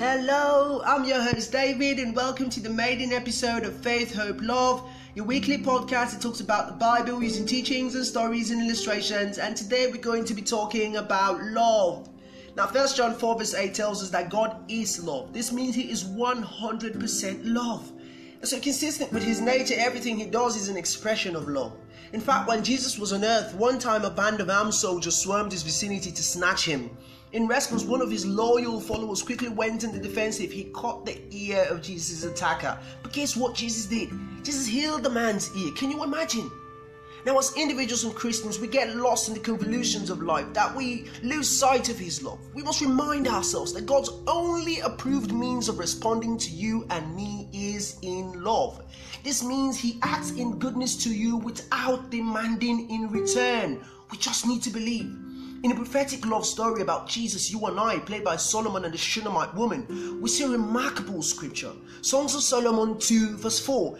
Hello, I'm your host David, and welcome to the maiden episode of Faith, Hope, Love, your weekly podcast that talks about the Bible using teachings and stories and illustrations. And today we're going to be talking about love. Now, First John 4 verse 8 tells us that God is love. This means He is 100% love. So, consistent with his nature, everything he does is an expression of love. In fact, when Jesus was on earth, one time a band of armed soldiers swarmed his vicinity to snatch him. In response, one of his loyal followers quickly went in the defensive. He caught the ear of Jesus' attacker. But guess what Jesus did? Jesus healed the man's ear. Can you imagine? Now, as individuals and Christians, we get lost in the convolutions of life, that we lose sight of His love. We must remind ourselves that God's only approved means of responding to you and me is in love. This means He acts in goodness to you without demanding in return. We just need to believe. In a prophetic love story about Jesus, you and I, played by Solomon and the Shunammite woman, we see a remarkable scripture. Songs of Solomon 2, verse 4.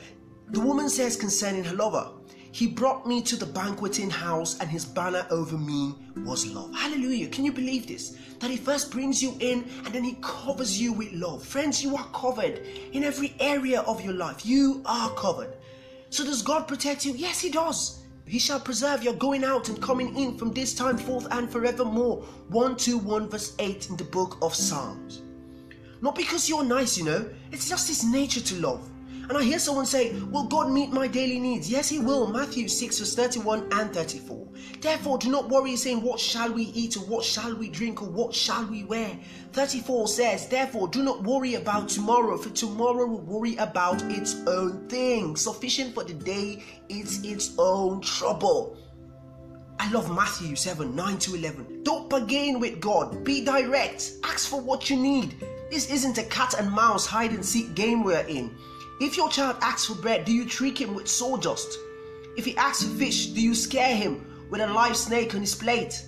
The woman says concerning her lover, he brought me to the banqueting house, and his banner over me was love. Hallelujah. Can you believe this? That he first brings you in and then he covers you with love. Friends, you are covered in every area of your life. You are covered. So, does God protect you? Yes, he does. He shall preserve your going out and coming in from this time forth and forevermore. 121 verse 8 in the book of Psalms. Not because you're nice, you know, it's just his nature to love. And I hear someone say, Will God meet my daily needs? Yes, He will. Matthew 6, verse 31 and 34. Therefore, do not worry, saying, What shall we eat, or what shall we drink, or what shall we wear? 34 says, Therefore, do not worry about tomorrow, for tomorrow will worry about its own thing. Sufficient for the day is its own trouble. I love Matthew 7 9 to 11. Don't bargain with God, be direct, ask for what you need. This isn't a cat and mouse hide and seek game we're in. If your child asks for bread, do you trick him with sawdust? If he asks for fish, do you scare him with a live snake on his plate?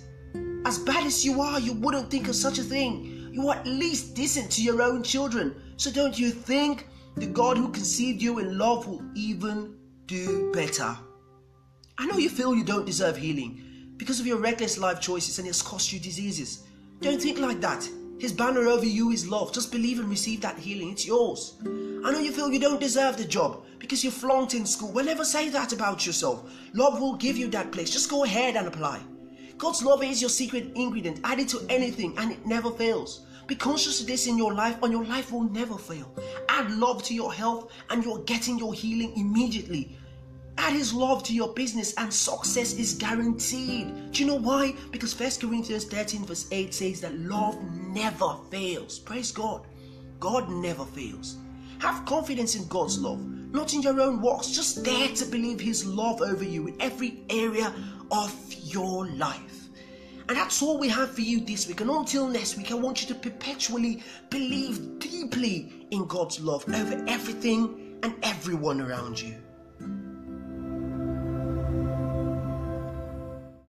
As bad as you are, you wouldn't think of such a thing. You are at least decent to your own children. So don't you think the God who conceived you in love will even do better? I know you feel you don't deserve healing because of your reckless life choices and it's cost you diseases. Don't think like that. His banner over you is love. Just believe and receive that healing. It's yours. I know you feel you don't deserve the job because you flunked in school. Well, never say that about yourself. Love will give you that place. Just go ahead and apply. God's love is your secret ingredient. Add it to anything and it never fails. Be conscious of this in your life and your life will never fail. Add love to your health and you're getting your healing immediately. Add his love to your business and success is guaranteed. Do you know why? Because 1 Corinthians 13 verse 8 says that love never fails. Praise God. God never fails. Have confidence in God's love, not in your own works. Just dare to believe his love over you in every area of your life. And that's all we have for you this week. And until next week, I want you to perpetually believe deeply in God's love over everything and everyone around you.